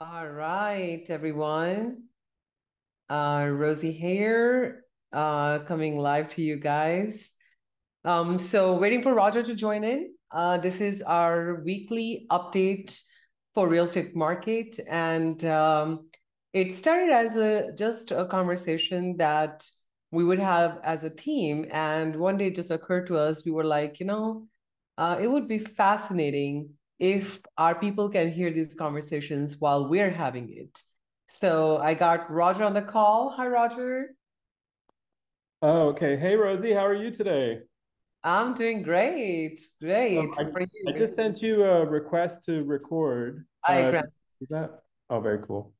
All right, everyone. Uh, Rosie here, uh, coming live to you guys. Um, so waiting for Roger to join in. Uh, this is our weekly update for real estate market, and um, it started as a just a conversation that we would have as a team. And one day it just occurred to us, we were like, you know, uh, it would be fascinating if our people can hear these conversations while we're having it. So I got Roger on the call. Hi, Roger. Oh, okay. Hey, Rosie, how are you today? I'm doing great. Great. So I, I, just sent you a request to record. I uh, that? Oh, very cool.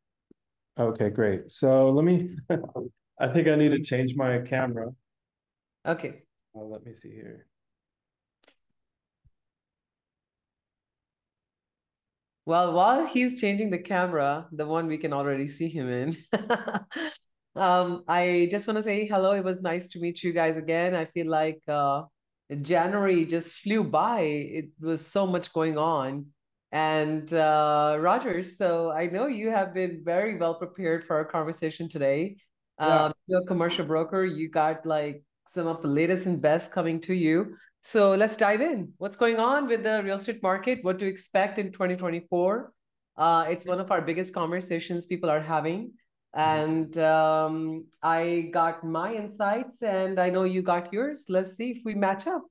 Okay, great. So let me, I think I need to change my camera. Okay. Uh, let me see here. Well, while he's changing the camera, the one we can already see him in, um, I just want to say hello. It was nice to meet you guys again. I feel like uh, January just flew by. It was so much going on. And uh, Roger, so I know you have been very well prepared for our conversation today. Yeah. Um, you're a commercial broker. You got like some of the latest and best coming to you. So let's dive in. What's going on with the real estate market? What to expect in 2024? Uh, it's one of our biggest conversations people are having. And um, I got my insights, and I know you got yours. Let's see if we match up.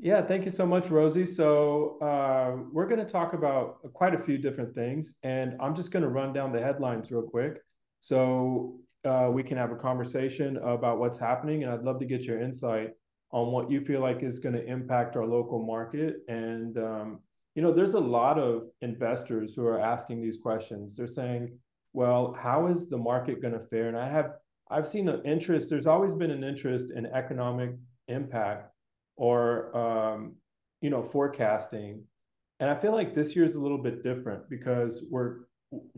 Yeah, thank you so much, Rosie. So uh, we're going to talk about quite a few different things, and I'm just going to run down the headlines real quick, so uh, we can have a conversation about what's happening. And I'd love to get your insight on what you feel like is going to impact our local market. And, um, you know, there's a lot of investors who are asking these questions. They're saying, well, how is the market going to fare? And I have, I've seen an interest, there's always been an interest in economic impact or, um, you know, forecasting. And I feel like this year is a little bit different because we're,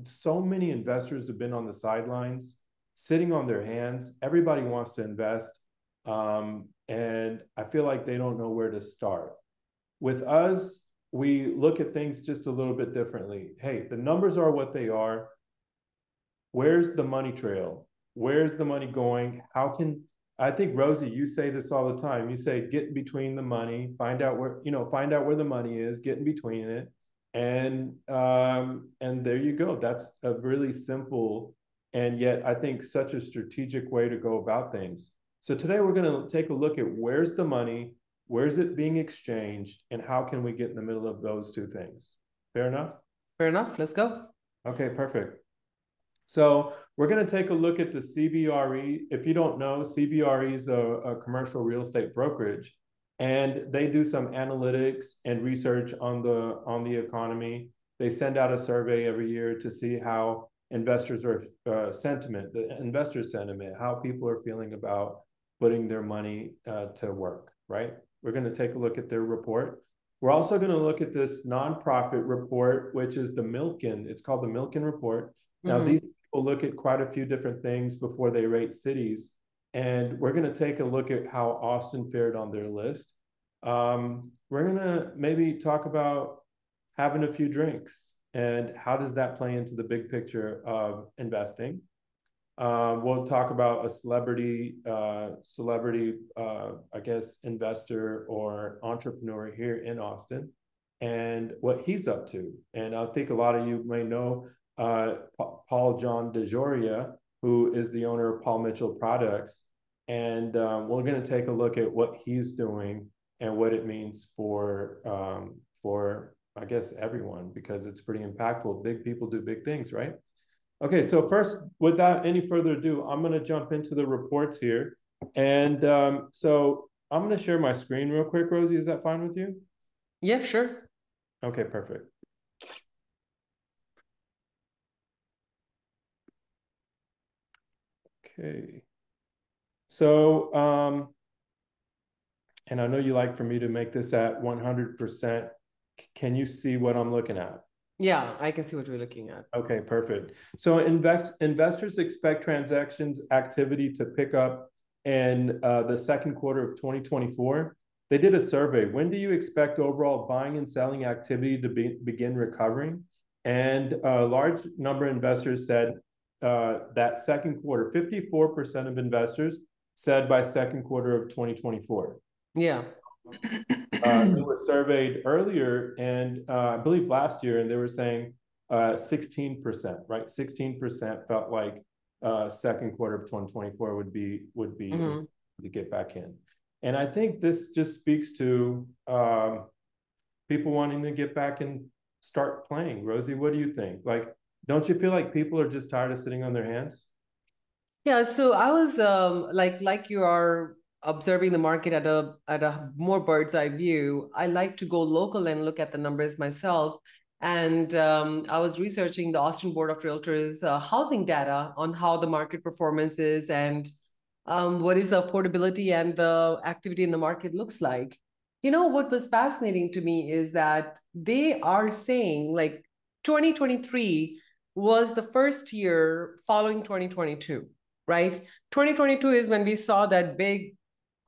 so many investors have been on the sidelines, sitting on their hands. Everybody wants to invest. Um, and I feel like they don't know where to start. With us, we look at things just a little bit differently. Hey, the numbers are what they are. Where's the money trail? Where's the money going? How can I think Rosie, you say this all the time. You say get between the money, find out where you know, find out where the money is, get in between it, and um, and there you go. That's a really simple and yet I think such a strategic way to go about things. So today we're going to take a look at where's the money, where's it being exchanged, and how can we get in the middle of those two things. Fair enough? Fair enough. Let's go. Okay, perfect. So we're going to take a look at the CBRE. If you don't know, CBRE is a, a commercial real estate brokerage, and they do some analytics and research on the on the economy. They send out a survey every year to see how investors are uh, sentiment, the investor sentiment, how people are feeling about putting their money uh, to work, right? We're going to take a look at their report. We're also going to look at this nonprofit report, which is the Milken. It's called the Milken Report. Now, mm-hmm. these people look at quite a few different things before they rate cities. And we're going to take a look at how Austin fared on their list. Um, we're going to maybe talk about having a few drinks and how does that play into the big picture of investing. Um, we'll talk about a celebrity, uh, celebrity, uh, I guess, investor or entrepreneur here in Austin, and what he's up to. And I think a lot of you may know uh, Paul John DeJoria, who is the owner of Paul Mitchell Products, and um, we're going to take a look at what he's doing and what it means for um, for I guess everyone because it's pretty impactful. Big people do big things, right? Okay, so first, without any further ado, I'm going to jump into the reports here. And um, so I'm going to share my screen real quick, Rosie. Is that fine with you? Yeah, sure. Okay, perfect. Okay. So, um, and I know you like for me to make this at 100%. Can you see what I'm looking at? Yeah, I can see what we're looking at. Okay, perfect. So invest, investors expect transactions activity to pick up in uh, the second quarter of 2024. They did a survey. When do you expect overall buying and selling activity to be, begin recovering? And a large number of investors said uh, that second quarter, 54% of investors said by second quarter of 2024. Yeah. Uh, they were surveyed earlier, and uh, I believe last year, and they were saying uh, 16%, right? 16% felt like uh, second quarter of 2024 would be would be mm-hmm. to get back in. And I think this just speaks to um, people wanting to get back and start playing. Rosie, what do you think? Like, don't you feel like people are just tired of sitting on their hands? Yeah, so I was um, like like you are observing the market at a at a more bird's eye view. I like to go local and look at the numbers myself. And um, I was researching the Austin Board of Realtors uh, housing data on how the market performance is and um, what is the affordability and the activity in the market looks like. You know, what was fascinating to me is that they are saying like 2023 was the first year following 2022, right? 2022 is when we saw that big,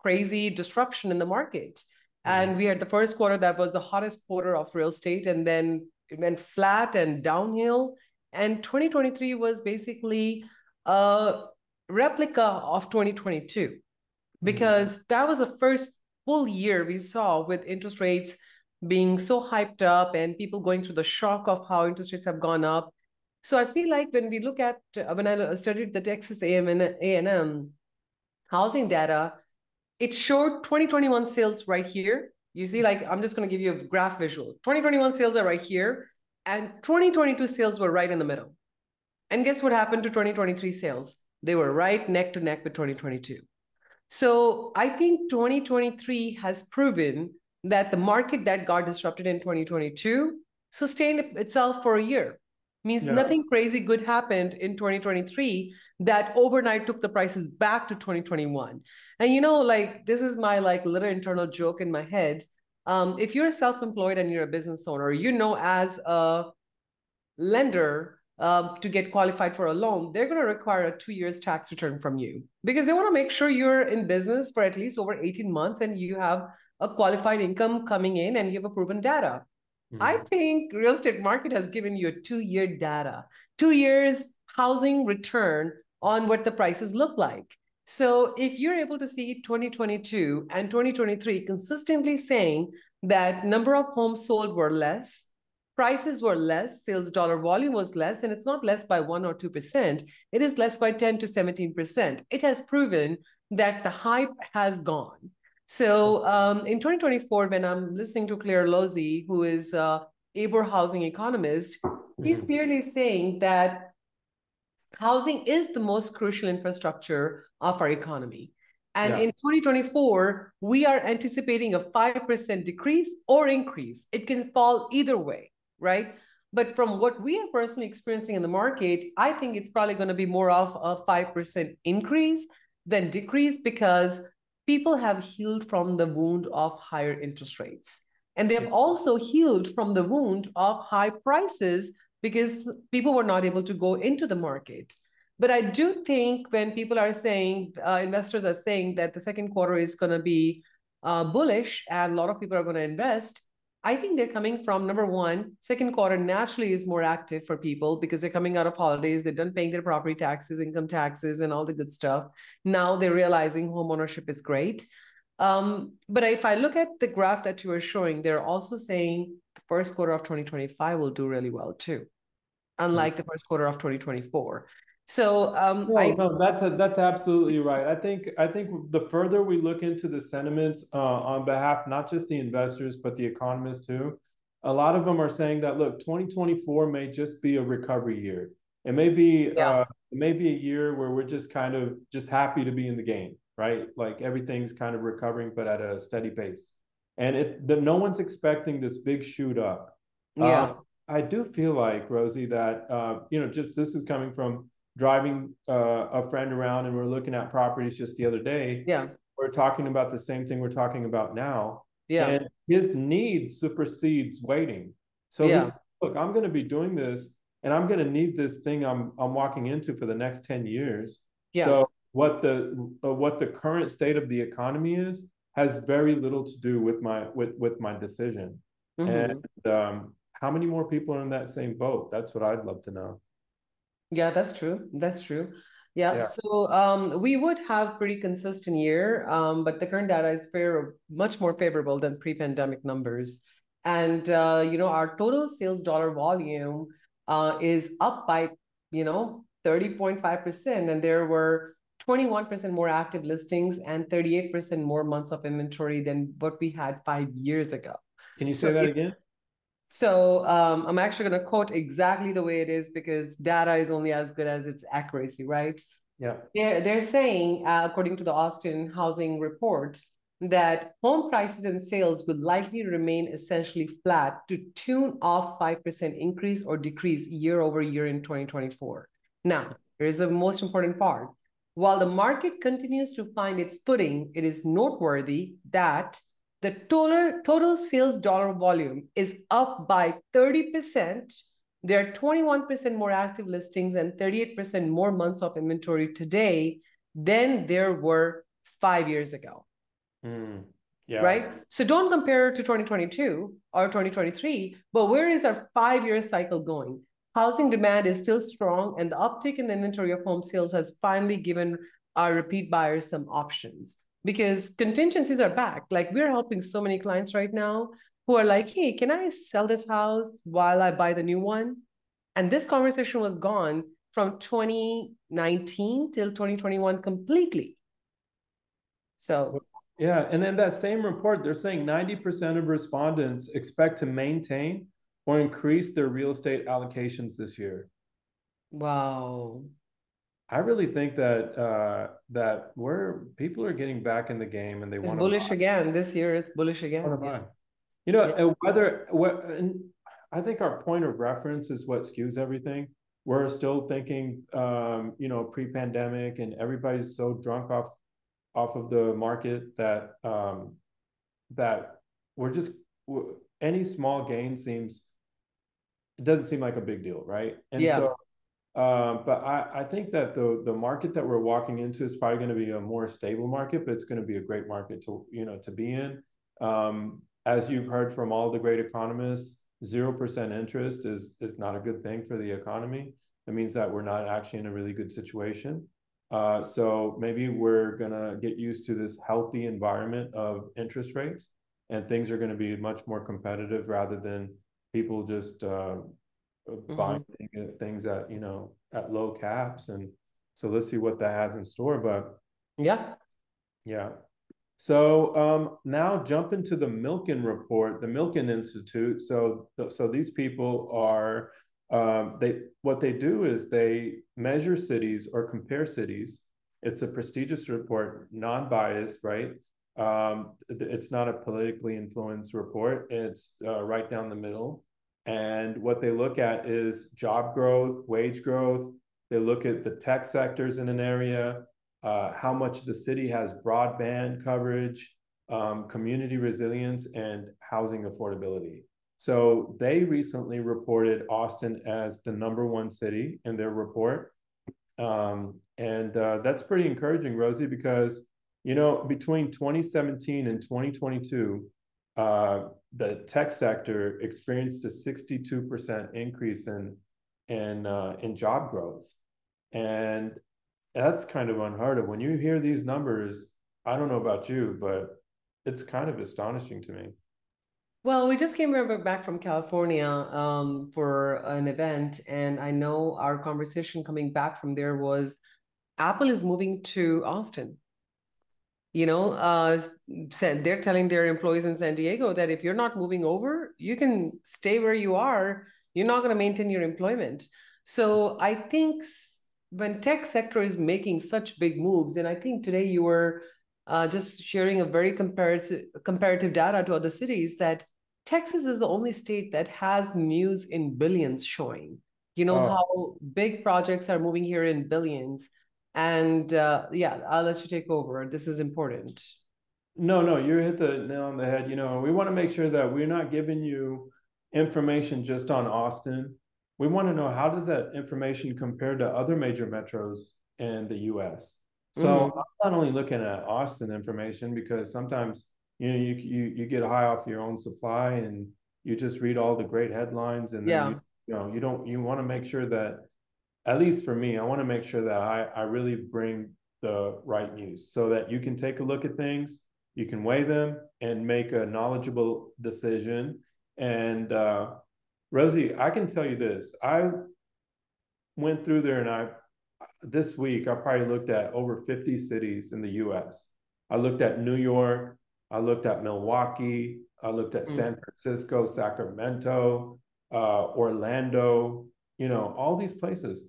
crazy disruption in the market. And mm-hmm. we had the first quarter that was the hottest quarter of real estate. And then it went flat and downhill. And 2023 was basically a replica of 2022 mm-hmm. because that was the first full year we saw with interest rates being so hyped up and people going through the shock of how interest rates have gone up. So I feel like when we look at when I studied the Texas A&M A&M housing data, it showed 2021 sales right here. You see, like I'm just going to give you a graph visual. 2021 sales are right here, and 2022 sales were right in the middle. And guess what happened to 2023 sales? They were right neck to neck with 2022. So I think 2023 has proven that the market that got disrupted in 2022 sustained itself for a year. Means yeah. nothing crazy good happened in 2023 that overnight took the prices back to 2021. And you know, like this is my like little internal joke in my head. Um, if you're self-employed and you're a business owner, you know, as a lender, um, to get qualified for a loan, they're going to require a two years tax return from you because they want to make sure you're in business for at least over 18 months and you have a qualified income coming in and you have a proven data. Mm-hmm. I think real estate market has given you a two year data, two years housing return on what the prices look like. So if you're able to see 2022 and 2023 consistently saying that number of homes sold were less, prices were less, sales dollar volume was less, and it's not less by 1 or 2%, it is less by 10 to 17%. It has proven that the hype has gone. So um, in 2024, when I'm listening to Clare Losey, who is a ABOR housing economist, he's mm-hmm. clearly saying that housing is the most crucial infrastructure of our economy. And yeah. in 2024, we are anticipating a 5% decrease or increase. It can fall either way right? But from what we are personally experiencing in the market, I think it's probably going to be more of a 5% increase than decrease because people have healed from the wound of higher interest rates. And they have also healed from the wound of high prices because people were not able to go into the market. But I do think when people are saying, uh, investors are saying that the second quarter is going to be uh, bullish and a lot of people are going to invest, I think they're coming from number one, second quarter naturally is more active for people because they're coming out of holidays, they're done paying their property taxes, income taxes, and all the good stuff. Now they're realizing home ownership is great. Um, but if I look at the graph that you were showing, they're also saying the first quarter of 2025 will do really well too, unlike mm-hmm. the first quarter of 2024. So um, no, I, no, that's a, that's absolutely right. I think I think the further we look into the sentiments uh, on behalf not just the investors but the economists too, a lot of them are saying that look, 2024 may just be a recovery year. It may be yeah. uh, it may be a year where we're just kind of just happy to be in the game, right? Like everything's kind of recovering, but at a steady pace. And it the, no one's expecting this big shoot up. Yeah. Um, I do feel like Rosie that uh, you know just this is coming from driving uh, a friend around and we're looking at properties just the other day. Yeah. We're talking about the same thing we're talking about now. Yeah. And his need supersedes waiting. So yeah. look, I'm going to be doing this and I'm going to need this thing I'm I'm walking into for the next 10 years. Yeah. So what the uh, what the current state of the economy is has very little to do with my with with my decision. Mm-hmm. And um, how many more people are in that same boat? That's what I'd love to know. Yeah, that's true. That's true. Yeah. yeah. So um, we would have pretty consistent year, um, but the current data is fair, much more favorable than pre-pandemic numbers. And uh, you know, our total sales dollar volume uh, is up by you know 30.5%, and there were 21% more active listings and 38% more months of inventory than what we had five years ago. Can you say so that again? So um, I'm actually going to quote exactly the way it is because data is only as good as its accuracy, right? Yeah. They're, they're saying, uh, according to the Austin Housing Report, that home prices and sales will likely remain essentially flat to tune off 5% increase or decrease year over year in 2024. Now, here's the most important part. While the market continues to find its footing, it is noteworthy that the total, total sales dollar volume is up by 30%. There are 21% more active listings and 38% more months of inventory today than there were five years ago. Mm, yeah. Right? So don't compare to 2022 or 2023, but where is our five year cycle going? Housing demand is still strong, and the uptick in the inventory of home sales has finally given our repeat buyers some options because contingencies are back. Like we're helping so many clients right now who are like, hey, can I sell this house while I buy the new one? And this conversation was gone from 2019 till 2021 completely. So, yeah. And then that same report, they're saying 90% of respondents expect to maintain or increase their real estate allocations this year. Wow. I really think that uh, that we're people are getting back in the game and they want bullish buy. again this year. It's bullish again. Yeah. You know, yeah. whether what I think our point of reference is what skews everything. We're still thinking, um, you know, pre-pandemic, and everybody's so drunk off off of the market that um, that we're just any small gain seems it doesn't seem like a big deal, right? And yeah. so um, but I, I think that the the market that we're walking into is probably going to be a more stable market, but it's going to be a great market to you know to be in. Um, as you've heard from all the great economists, zero percent interest is is not a good thing for the economy. It means that we're not actually in a really good situation. Uh, so maybe we're gonna get used to this healthy environment of interest rates, and things are going to be much more competitive rather than people just uh, mm-hmm. buying things at you know at low caps and so let's see what that has in store but yeah yeah so um, now jump into the Milken report, the Milken Institute. So, so these people are um, they what they do is they measure cities or compare cities. It's a prestigious report, non-biased, right? Um, it's not a politically influenced report. It's uh, right down the middle. And what they look at is job growth, wage growth. They look at the tech sectors in an area, uh, how much the city has broadband coverage, um, community resilience, and housing affordability. So they recently reported Austin as the number one city in their report. Um, and uh, that's pretty encouraging, Rosie, because, you know, between 2017 and 2022, uh, the tech sector experienced a 62% increase in in uh, in job growth, and that's kind of unheard of. When you hear these numbers, I don't know about you, but it's kind of astonishing to me. Well, we just came back from California um, for an event, and I know our conversation coming back from there was Apple is moving to Austin you know uh said they're telling their employees in san diego that if you're not moving over you can stay where you are you're not going to maintain your employment. So i think when tech sector is making such big moves and i think today you were uh, just sharing a very comparative comparative data to other cities that texas is the only state that has news in billions showing. You know oh. how big projects are moving here in billions and uh, yeah, I'll let you take over. This is important. No, no, you hit the nail on the head. You know, we want to make sure that we're not giving you information just on Austin. We want to know how does that information compare to other major metros in the U.S. So mm-hmm. I'm not only looking at Austin information because sometimes you know you you you get high off your own supply and you just read all the great headlines and then Yeah. you, you know you don't you want to make sure that at least for me, I want to make sure that I I really bring the right news so that you can take a look at things, you can weigh them and make a knowledgeable decision. And uh, Rosie, I can tell you this: I went through there and I this week I probably looked at over 50 cities in the US. I looked at New York, I looked at Milwaukee, I looked at Mm. San Francisco, Sacramento, uh, Orlando, you know, all these places.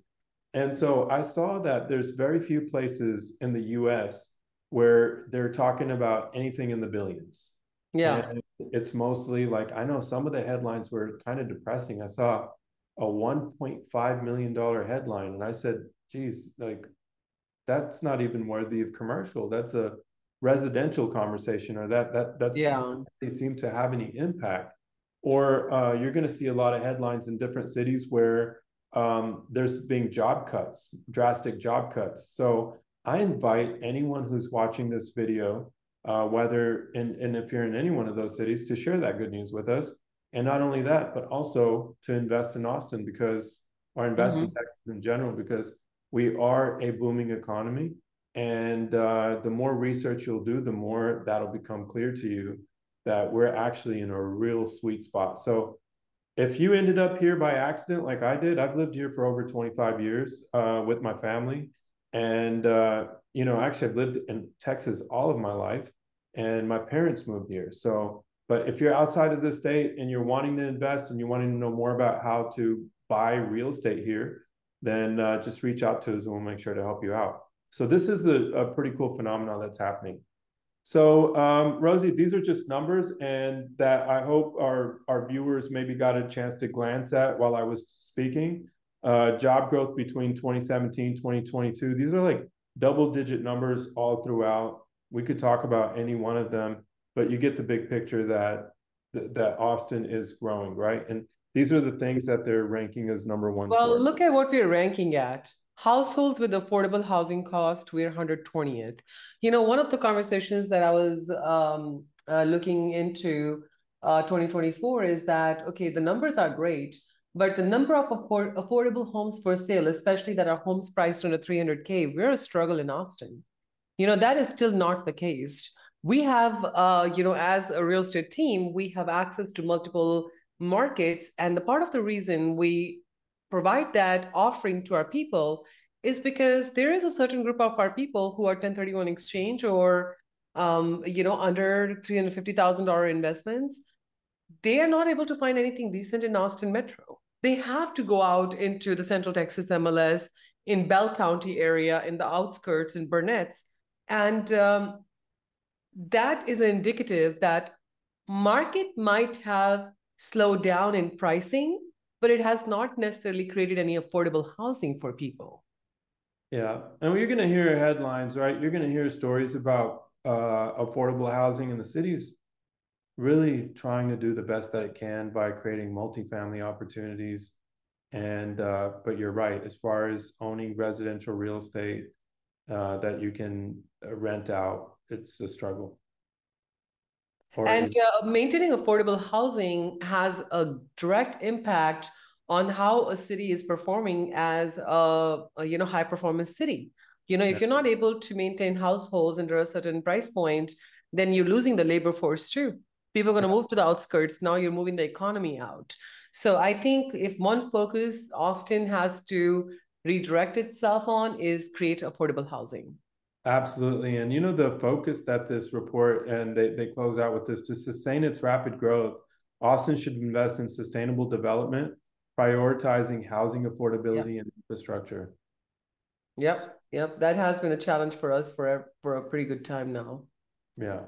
And so I saw that there's very few places in the US where they're talking about anything in the billions. Yeah. And it's mostly like I know some of the headlines were kind of depressing. I saw a $1.5 million headline and I said, geez, like that's not even worthy of commercial. That's a residential conversation or that that that's Yeah. they seem to have any impact. Or uh, you're going to see a lot of headlines in different cities where um, there's being job cuts, drastic job cuts. So I invite anyone who's watching this video, uh, whether and, and if you're in any one of those cities, to share that good news with us. And not only that, but also to invest in Austin because, or invest in Texas in general, because we are a booming economy. And uh, the more research you'll do, the more that'll become clear to you that we're actually in a real sweet spot. So if you ended up here by accident, like I did, I've lived here for over 25 years uh, with my family. And, uh, you know, actually, I've lived in Texas all of my life, and my parents moved here. So, but if you're outside of the state and you're wanting to invest and you're wanting to know more about how to buy real estate here, then uh, just reach out to us and we'll make sure to help you out. So, this is a, a pretty cool phenomenon that's happening. So, um, Rosie, these are just numbers, and that I hope our our viewers maybe got a chance to glance at while I was speaking. Uh, job growth between 2017 2022. These are like double digit numbers all throughout. We could talk about any one of them, but you get the big picture that that Austin is growing, right? And these are the things that they're ranking as number one. Well, for. look at what we're ranking at. Households with affordable housing cost, we're 120th. You know, one of the conversations that I was um, uh, looking into uh, 2024 is that, okay, the numbers are great, but the number of afford affordable homes for sale, especially that are homes priced under 300K, we're a struggle in Austin. You know, that is still not the case. We have, uh, you know, as a real estate team, we have access to multiple markets. And the part of the reason we provide that offering to our people is because there is a certain group of our people who are 1031 exchange or um, you know under $350,000 investments. They are not able to find anything decent in Austin Metro. They have to go out into the Central Texas MLS in Bell County area in the outskirts in Burnet's. And um, that is indicative that market might have slowed down in pricing but it has not necessarily created any affordable housing for people. Yeah, and you're going to hear headlines, right? You're going to hear stories about uh, affordable housing in the cities really trying to do the best that it can by creating multifamily opportunities. And uh, but you're right, as far as owning residential real estate uh, that you can rent out, it's a struggle. Or and uh, maintaining affordable housing has a direct impact on how a city is performing as a, a you know high performance city. You know, if you're not able to maintain households under a certain price point, then you're losing the labor force too. People are going to move to the outskirts. Now you're moving the economy out. So I think if one focus Austin has to redirect itself on is create affordable housing. Absolutely. And you know, the focus that this report and they, they close out with this to sustain its rapid growth, Austin should invest in sustainable development, prioritizing housing affordability yep. and infrastructure. Yep. Yep. That has been a challenge for us for a, for a pretty good time now. Yeah.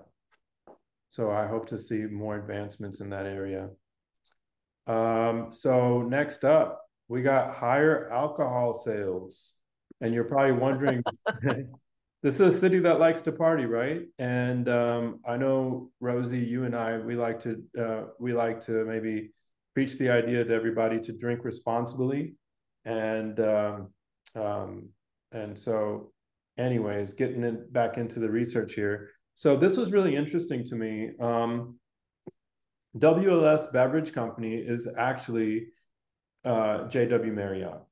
So I hope to see more advancements in that area. Um, so next up, we got higher alcohol sales. And you're probably wondering this is a city that likes to party, right? And um, I know Rosie, you and I, we like to uh, we like to maybe preach the idea to everybody to drink responsibly, and um, um, and so, anyways, getting it back into the research here. So this was really interesting to me. Um, WLS Beverage Company is actually uh, JW Marriott.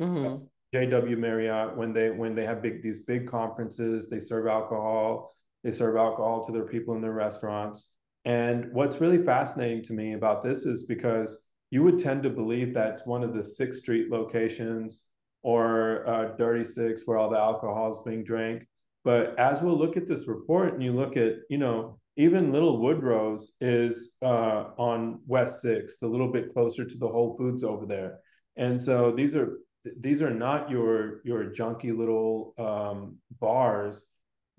Mm-hmm. JW Marriott when they when they have big these big conferences, they serve alcohol. They serve alcohol to their people in their restaurants. And what's really fascinating to me about this is because you would tend to believe that's one of the Sixth Street locations or uh, Dirty Six where all the alcohol is being drank. But as we'll look at this report and you look at, you know, even Little Woodrow's is uh, on West Six, a little bit closer to the Whole Foods over there. And so these are these are not your your junky little um, bars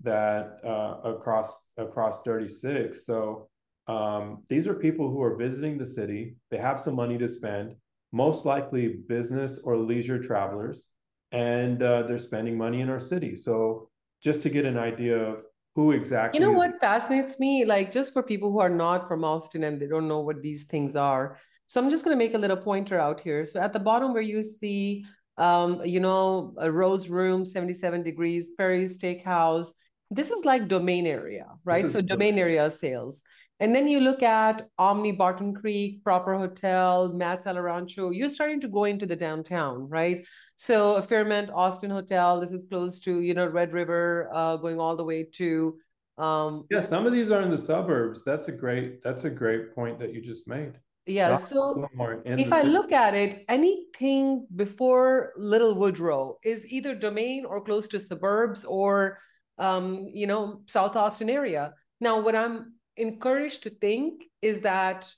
that uh, across across Dirty Six. So um, these are people who are visiting the city. They have some money to spend, most likely business or leisure travelers, and uh, they're spending money in our city. So just to get an idea of who exactly. You know what fascinates me? Like, just for people who are not from Austin and they don't know what these things are. So I'm just going to make a little pointer out here. So at the bottom where you see, um, you know, Rose Room, 77 degrees, Perry's Steakhouse, this is like domain area, right? So domain area sales. And then you look at Omni Barton Creek, Proper Hotel, Matt's El Rancho, you're starting to go into the downtown, right? So a Fairmont Austin Hotel, this is close to, you know, Red River, uh, going all the way to um Yeah, some of these are in the suburbs. That's a great that's a great point that you just made. Yeah. So if I look at it, anything before Little Woodrow is either domain or close to suburbs or um, you know, South Austin area. Now, what I'm encouraged to think is that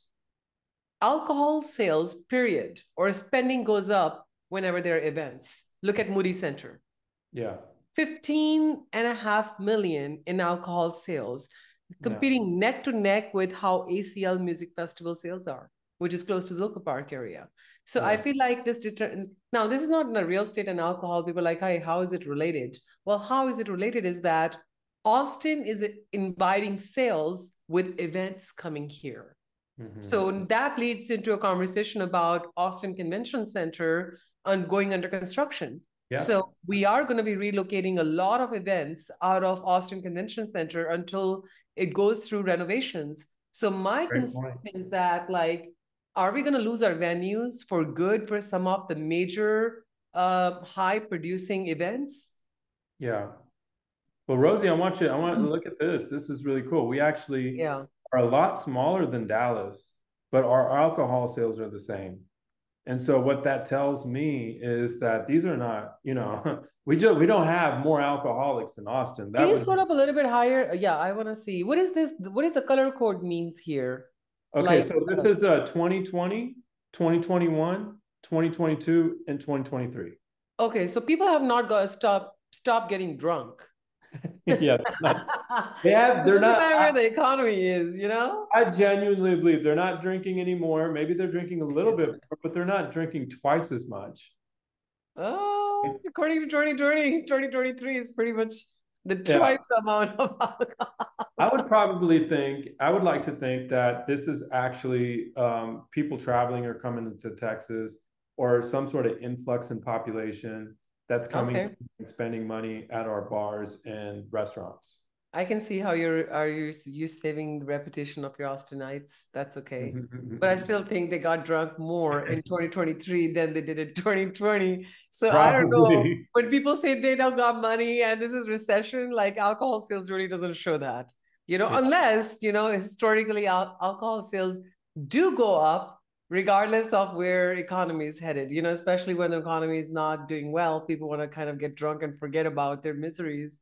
alcohol sales, period, or spending goes up whenever there are events. Look at Moody Center. Yeah. 15 and a half million in alcohol sales, competing neck to neck with how ACL Music Festival sales are, which is close to Zilker Park area. So I feel like this deter- now this is not in a real estate and alcohol. People are like, hey, how is it related? Well, how is it related is that Austin is inviting sales with events coming here. Mhm. So that leads into a conversation about Austin Convention Center on going under construction. Yeah. So we are going to be relocating a lot of events out of Austin Convention Center until it goes through renovations. So my Great concern point. is that like, are we going to lose our venues for good for some of the major uh, high producing events? Yeah. Well, Rosie, I want you, I want you to look at this. This is really cool. We actually Yeah. are a lot smaller than Dallas, but our alcohol sales are the same. And so what that tells me is that these are not, you know, we just we don't have more alcoholics in Austin. That Can you would scroll up a little bit higher? Yeah, I want to see. What is this? What is the color code means here? Okay, like, so this is uh 2020, 2021, 2022, and 2023. Okay, so people have not got stop stop getting drunk. yeah, not- they have. They're doesn't not matter where the economy is, you know? I genuinely believe they're not drinking anymore. Maybe they're drinking a little bit, more, but they're not drinking twice as much. Oh, according to 2020, 2023 is pretty much the Yeah. twice the amount of alcohol. I would probably think, I would like to think that this is actually um, people traveling or coming into Texas or some sort of influx in population that's coming Okay. and spending money at our bars and restaurants. I can see how you're are you you saving the reputation of your Austinites. That's okay. But I still think they got drunk more in 2023 than they did in 2020. So I don't know. When people say they don't got money and this is recession, like alcohol sales really doesn't show that. You know, Yeah. unless, you know, historically al- alcohol sales do go up regardless of where economy is headed. You know, especially when the economy is not doing well, people want to kind of get drunk and forget about their miseries.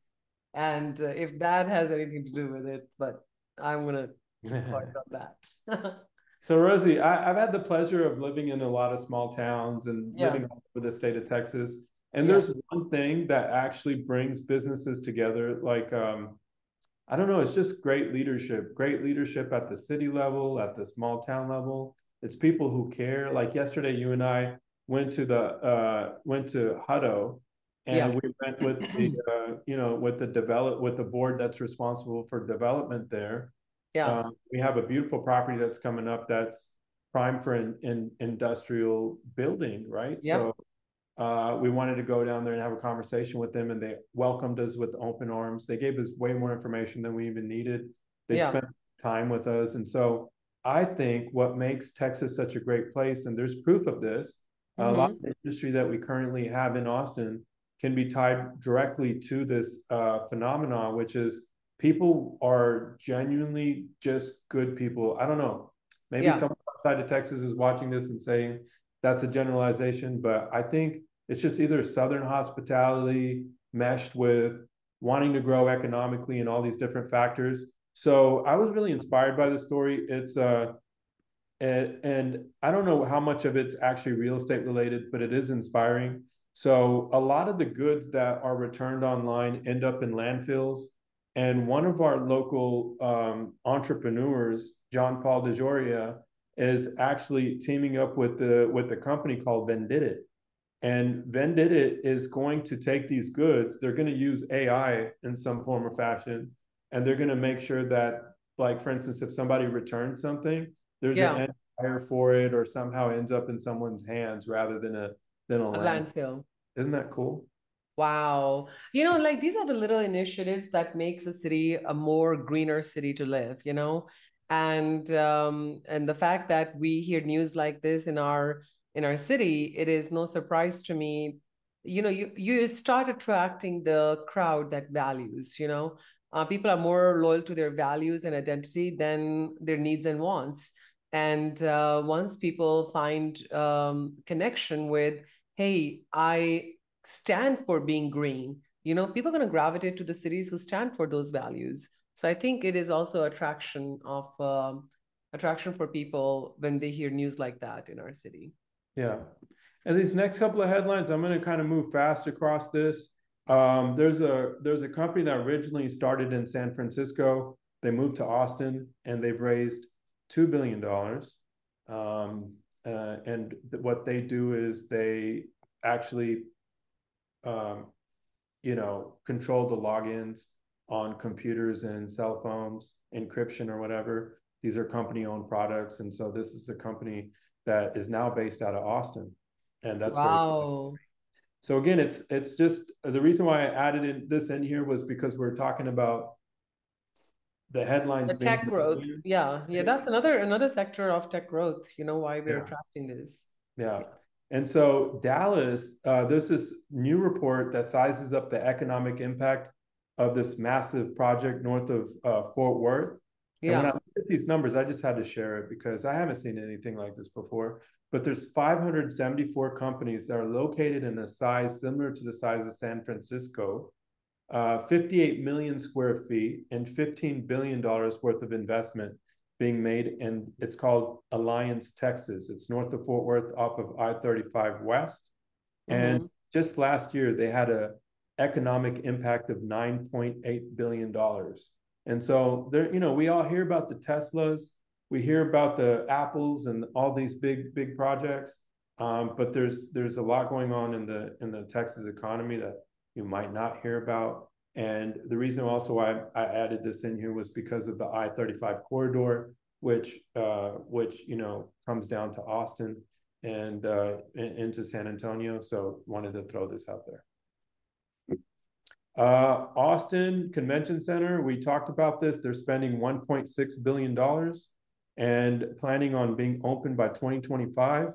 And uh, if that has anything to do with it, but I'm gonna park on that. So Rosie, I, I've had the pleasure of living in a lot of small towns and Yeah. living all over the state of Texas. And Yeah. there's one thing that actually brings businesses together. Like, um, I don't know, it's just great leadership, great leadership at the city level, at the small town level. It's people who care. Like yesterday, you and I went to the uh, went to Hutto, and Yeah. we went with the uh, you know with the develop with the board that's responsible for development there. yeah. Um, we have a beautiful property that's coming up that's prime for an, an industrial building, right? Yep. So uh, we wanted to go down there and have a conversation with them, and they welcomed us with open arms. They gave us way more information than we even needed. They Yeah. spent time with us, and so I think what makes Texas such a great place, and there's proof of this, mm-hmm. a lot of the industry that we currently have in Austin can be tied directly to this uh, phenomenon, which is people are genuinely just good people. I don't know. Maybe yeah. someone outside of Texas is watching this and saying that's a generalization, but I think it's just either Southern hospitality meshed with wanting to grow economically and all these different factors. So I was really inspired by the story. It's uh and, and I don't know how much of it's actually real estate related, but it is inspiring. So a lot of the goods that are returned online end up in landfills. And one of our local um, entrepreneurs, John Paul DeJoria, is actually teaming up with the with the company called Vendit. And Vendit is going to take these goods, they're going to use AI in some form or fashion, and they're going to make sure that, like, for instance, if somebody returns something, there's yeah. an buyer for it or somehow ends up in someone's hands rather than a than a, a landfill. landfill. Isn't that cool? Wow. You know, like these are the little initiatives that makes a city a more greener city to live, you know? And um and the fact that we hear news like this in our in our city, it is no surprise to me. You know, you you start attracting the crowd that values, you know. Uh, people are more loyal to their values and identity than their needs and wants. And uh, once people find um, connection with, hey, I stand for being green, you know, people are going to gravitate to the cities who stand for those values. So I think it is also attraction of um, attraction for people when they hear news like that in our city. Yeah. And these next couple of headlines, I'm going to kind of move fast across this. Um, there's a there's a company that originally started in San Francisco. They moved to Austin and they've raised two billion dollars. Um, uh, and what they do is they actually, um, you know, control the logins on computers and cell phones, encryption or whatever. These are company-owned products, and so this is a company that is now based out of Austin, and that's wow. So again, it's it's just the reason why I added in this in here was because we're talking about the headlines. The tech growth, yeah, yeah, that's another another sector of tech growth. You know why we're yeah. attracting this. Yeah. And so Dallas, uh, there's this new report that sizes up the economic impact of this massive project north of uh, Fort Worth. Yeah. And when I look at these numbers, I just had to share it because I haven't seen anything like this before. But there's 574 companies that are located in a size similar to the size of San Francisco, uh, 58 million square feet, and 15 billion dollars worth of investment being made. And it's called Alliance, Texas. It's north of Fort Worth, off of I-35 West. Mm-hmm. And just last year, they had a economic impact of 9.8 billion dollars and so there, you know, we all hear about the Teslas, we hear about the Apples and all these big, big projects. Um, but there's there's a lot going on in the in the Texas economy that you might not hear about. And the reason also why I added this in here was because of the I-35 corridor, which uh, which you know comes down to Austin and uh, into San Antonio. So wanted to throw this out there. Uh, Austin Convention Center, we talked about this. They're spending $1.6 billion and planning on being open by 2025.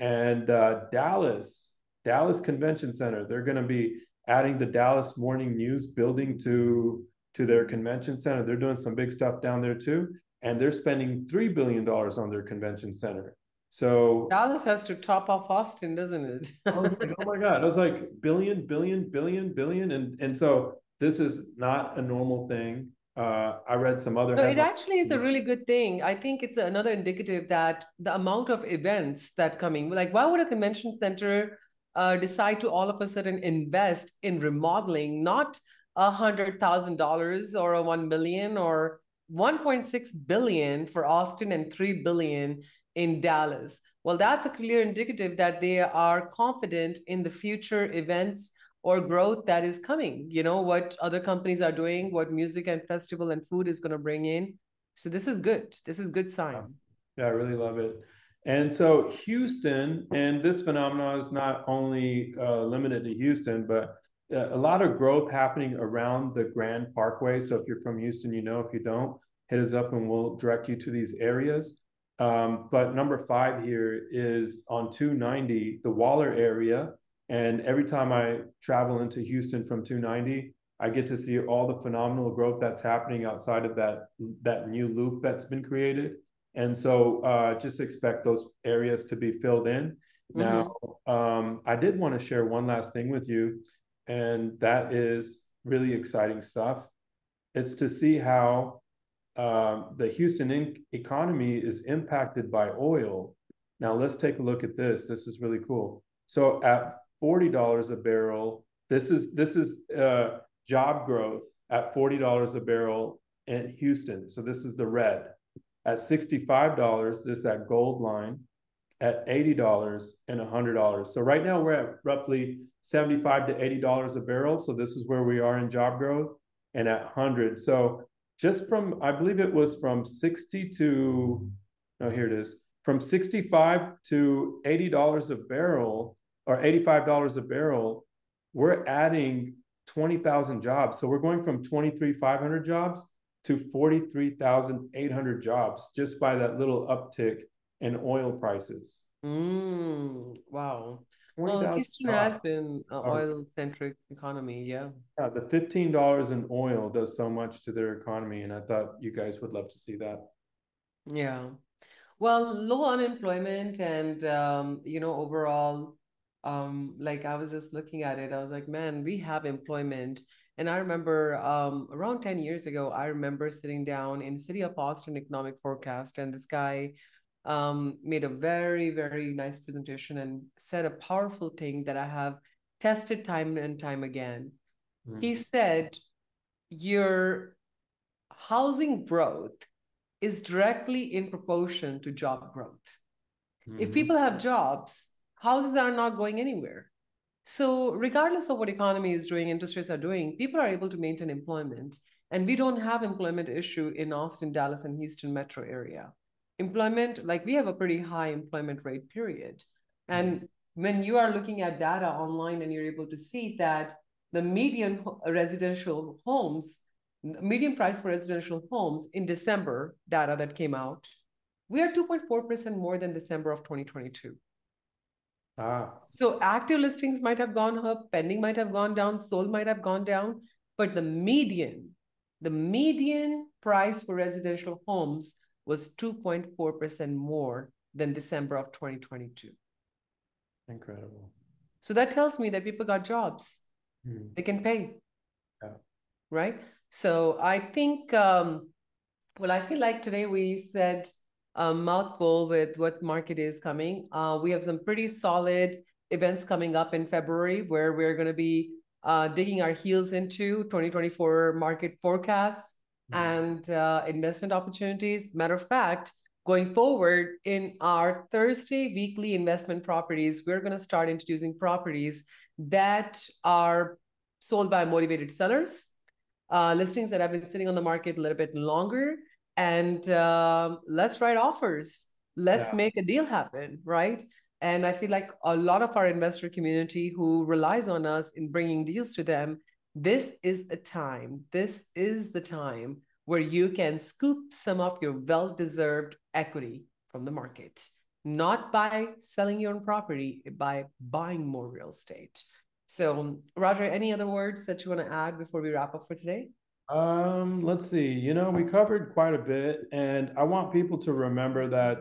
And uh, Dallas, Dallas Convention Center, they're going to be adding the Dallas Morning News building to, to their convention center. They're doing some big stuff down there too. And they're spending $3 billion on their convention center. So Dallas has to top off Austin, doesn't it? I was like, oh my God. I was like billion, billion, billion, billion. And and so this is not a normal thing. Uh, I read some other. No, it actually is a really good thing. I think it's another indicative that the amount of events that coming, like why would a convention center uh, decide to all of a sudden invest in remodeling, not a hundred thousand dollars or a one million or 1.6 billion for Austin and 3 billion in Dallas. Well, that's a clear indicative that they are confident in the future events or growth that is coming. You know, what other companies are doing, what music and festival and food is going to bring in. So this is good. This is good sign. Yeah, I really love it. And so Houston, and this phenomenon is not only uh, limited to Houston, but uh, a lot of growth happening around the Grand Parkway. So if you're from Houston, you know. If you don't, hit us up and we'll direct you to these areas. Um, but number five here is on 290, the Waller area. And every time I travel into Houston from 290, I get to see all the phenomenal growth that's happening outside of that that new loop that's been created. And so uh, just expect those areas to be filled in. Mm-hmm. Now, um, I did want to share one last thing with you, and that is really exciting stuff. It's to see how uh, the Houston in- economy is impacted by oil. Now, let's take a look at this. This is really cool. So, at forty dollars a barrel, this is this is uh, job growth at forty dollars a barrel in Houston. So this is the red. At sixty five dollars, this at gold line at $80 and $100. So right now we're at roughly 75 to $80 a barrel. So this is where we are in job growth and at 100. So just from, I believe it was from 60 to, oh, here it is, from 65 to $80 a barrel or $85 a barrel, we're adding 20,000 jobs. So we're going from 23,500 jobs to 43,800 jobs just by that little uptick in oil prices. Mm, wow. Well, Houston has been an oil centric economy. Yeah. Yeah. The $15 in oil does so much to their economy. And I thought you guys would love to see that. Yeah. Well, low unemployment and, um, you know, overall, um, like I was just looking at it, I was like, man, we have employment. And I remember um, around 10 years ago, I remember sitting down in City of Austin Economic Forecast, and this guy um, made a very, very nice presentation and said a powerful thing that I have tested time and time again. Mm-hmm. He said, Your housing growth is directly in proportion to job growth. Mm-hmm. If people have jobs, houses are not going anywhere. So, regardless of what economy is doing, industries are doing, people are able to maintain employment. And we don't have employment issue in Austin, Dallas, and Houston metro area employment, like we have a pretty high employment rate, period. And mm-hmm. when you are looking at data online and you're able to see that the median residential homes, median price for residential homes in December data that came out, we are 2.4% more than December of 2022. Ah. So active listings might have gone up, pending might have gone down, sold might have gone down, but the median, the median price for residential homes was 2.4% more than December of 2022. Incredible. So that tells me that people got jobs. Hmm. They can pay. Yeah. Right. So I think, um, well, I feel like today we said a mouthful with what market is coming. Uh, we have some pretty solid events coming up in February where we're going to be uh, digging our heels into 2024 market forecasts and uh, investment opportunities. Matter of fact, going forward in our Thursday weekly investment properties, we're going to start introducing properties that are sold by motivated sellers, uh, listings that have been sitting on the market a little bit longer, and uh, let's write offers. Let's yeah. make a deal happen, right? And I feel like a lot of our investor community who relies on us in bringing deals to them this is a time, this is the time where you can scoop some of your well deserved equity from the market, not by selling your own property, by buying more real estate. So, Roger, any other words that you want to add before we wrap up for today? Um, let's see. You know, we covered quite a bit, and I want people to remember that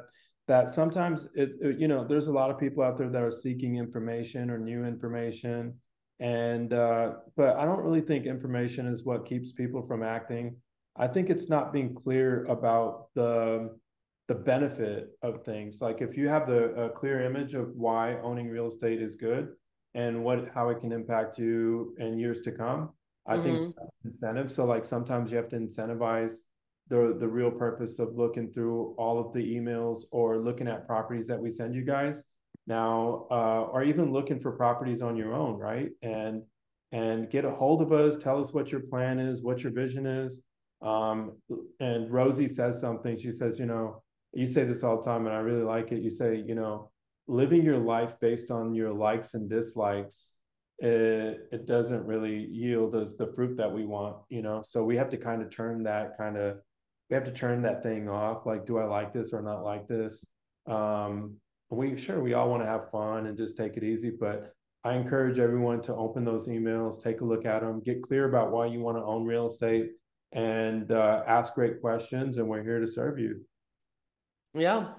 that sometimes it, it, you know there's a lot of people out there that are seeking information or new information and uh, but i don't really think information is what keeps people from acting i think it's not being clear about the the benefit of things like if you have the a clear image of why owning real estate is good and what how it can impact you in years to come i mm-hmm. think incentive. So like sometimes you have to incentivize the the real purpose of looking through all of the emails or looking at properties that we send you guys. Now uh, or even looking for properties on your own right? And and get a hold of us tell us what your plan is what your vision is. Um, and rosie says something. She says you know you say this all the time and i really like it. You say you know living your life based on your likes and dislikes it, it doesn't really yield us the fruit that we want you know so we have to kind of turn that kind of we have to turn that thing off. Like, do I like this or not like this? Um, we sure we all want to have fun and just take it easy, but I encourage everyone to open those emails, take a look at them, get clear about why you want to own real estate, and uh, ask great questions. And we're here to serve you. Yeah.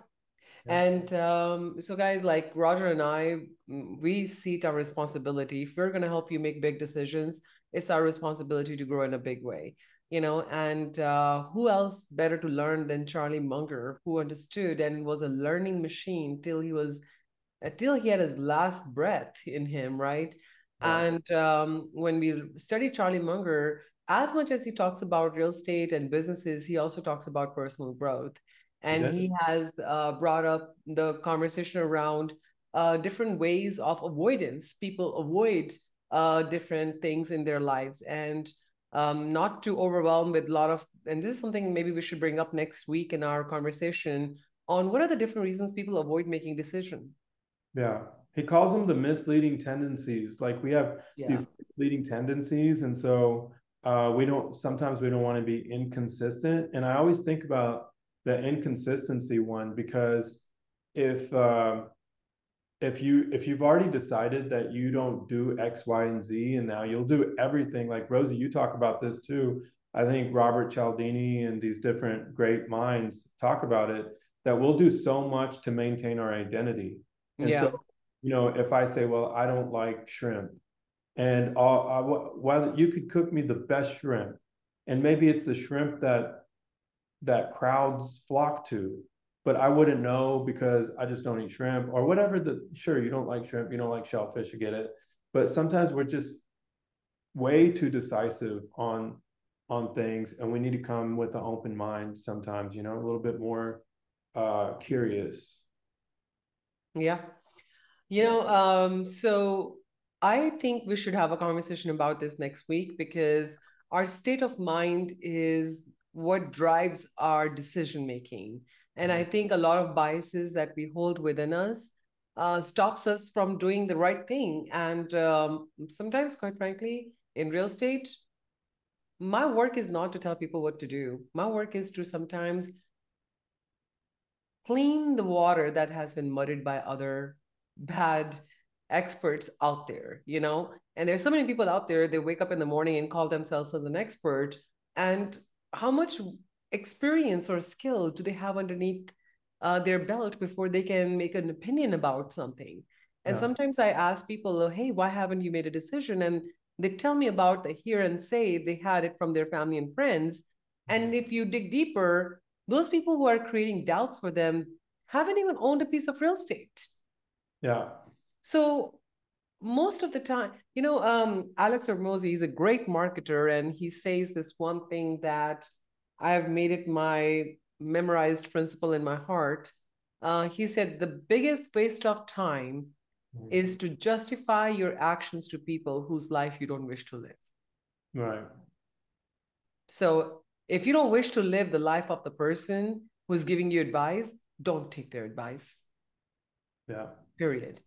Yeah. And um, so, guys, like Roger and I, mm, we see it our responsibility. If we're going to help you make big decisions, it's our responsibility to grow in a big way you know and uh, who else better to learn than charlie munger who understood and was a learning machine till he was uh, till he had his last breath in him right yeah. and um, when we study charlie munger as much as he talks about real estate and businesses he also talks about personal growth and yeah. he has uh, brought up the conversation around uh, different ways of avoidance. People avoid uh, different things in their lives. And um, not to overwhelm with a lot of and this is something maybe we should bring up next week in our conversation on what are the different reasons people avoid making decision? Yeah. He calls them the misleading tendencies. Like we have yeah. these misleading tendencies. And so uh, we don't sometimes we don't want to be inconsistent. And i always think about the inconsistency one because if uh, if you if you've already decided that you don't do x y and z and now you'll do everything like rosie you talk about this too i think robert cialdini and these different great minds talk about it that we'll do so much to maintain our identity and yeah. so you know if i say well i don't like shrimp and while you could cook me the best shrimp and maybe it's the shrimp that that crowds flock to but I wouldn't know because I just don't eat shrimp or whatever the sure you don't like shrimp, you don't like shellfish, you get it. But sometimes we're just way too decisive on on things and we need to come with an open mind sometimes, you know, a little bit more uh curious. Yeah. You know, um so I think we should have a conversation about this next week because our state of mind is what drives our decision making and I think a lot of biases that we hold within us uh, stops us from doing the right thing. And um, sometimes, quite frankly, in real estate, my work is not to tell people what to do. My work is to sometimes clean the water that has been muddied by other bad experts out there, you know? And there's so many people out there, they wake up in the morning and call themselves as an expert. And how much experience or skill do they have underneath uh, their belt before they can make an opinion about something? And yeah. sometimes I ask people, oh, hey, why haven't you made a decision? And they tell me about the hear and say they had it from their family and friends. And mm-hmm. if you dig deeper, those people who are creating doubts for them haven't even owned a piece of real estate. Yeah. So most of the time, you know, um, Alex Hormozi is a great marketer, and he says this one thing that I've made it my memorized principle in my heart. Uh, he said, the biggest waste of time mm-hmm. is to justify your actions to people whose life you don't wish to live. Right. So if you don't wish to live the life of the person who's giving you advice, don't take their advice. Yeah. Period.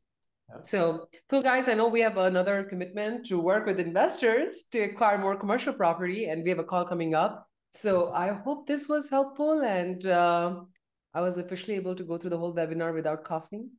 So cool, guys. I know we have another commitment to work with investors to acquire more commercial property, and we have a call coming up. So I hope this was helpful and uh, I was officially able to go through the whole webinar without coughing.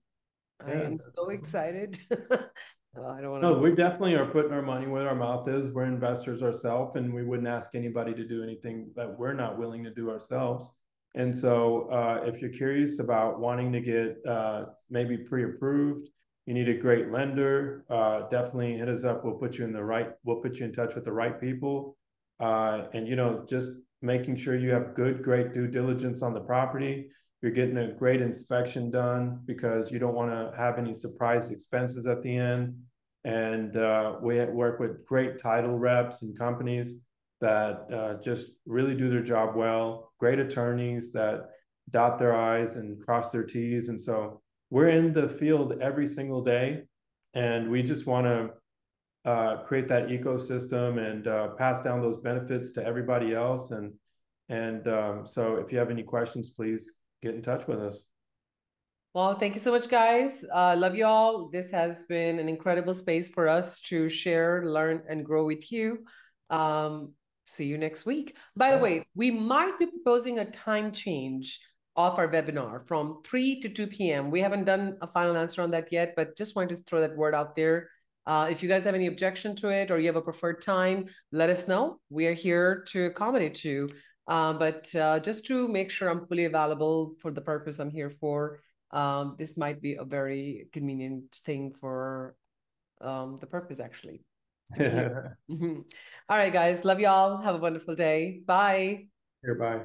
Yeah, I am so excited. oh, I don't want. No, we definitely are putting our money where our mouth is. We're investors ourselves, and we wouldn't ask anybody to do anything that we're not willing to do ourselves. And so, uh, if you're curious about wanting to get uh, maybe pre-approved, you need a great lender. Uh, definitely hit us up. We'll put you in the right. We'll put you in touch with the right people uh, and you know just making sure you have good great due diligence on the property you're getting a great inspection done because you don't want to have any surprise expenses at the end and uh, we work with great title reps and companies that uh, just really do their job well great attorneys that dot their i's and cross their t's and so we're in the field every single day and we just want to uh, create that ecosystem and uh, pass down those benefits to everybody else. And and um, so, if you have any questions, please get in touch with us. Well, thank you so much, guys. Uh, love you all. This has been an incredible space for us to share, learn, and grow with you. Um, see you next week. By the way, we might be proposing a time change of our webinar from 3 to 2 p.m. We haven't done a final answer on that yet, but just wanted to throw that word out there. Uh, if you guys have any objection to it or you have a preferred time, let us know. We are here to accommodate you. Uh, but uh, just to make sure I'm fully available for the purpose I'm here for, um, this might be a very convenient thing for um, the purpose, actually. All right, guys. Love y'all. Have a wonderful day. Bye. Here, bye.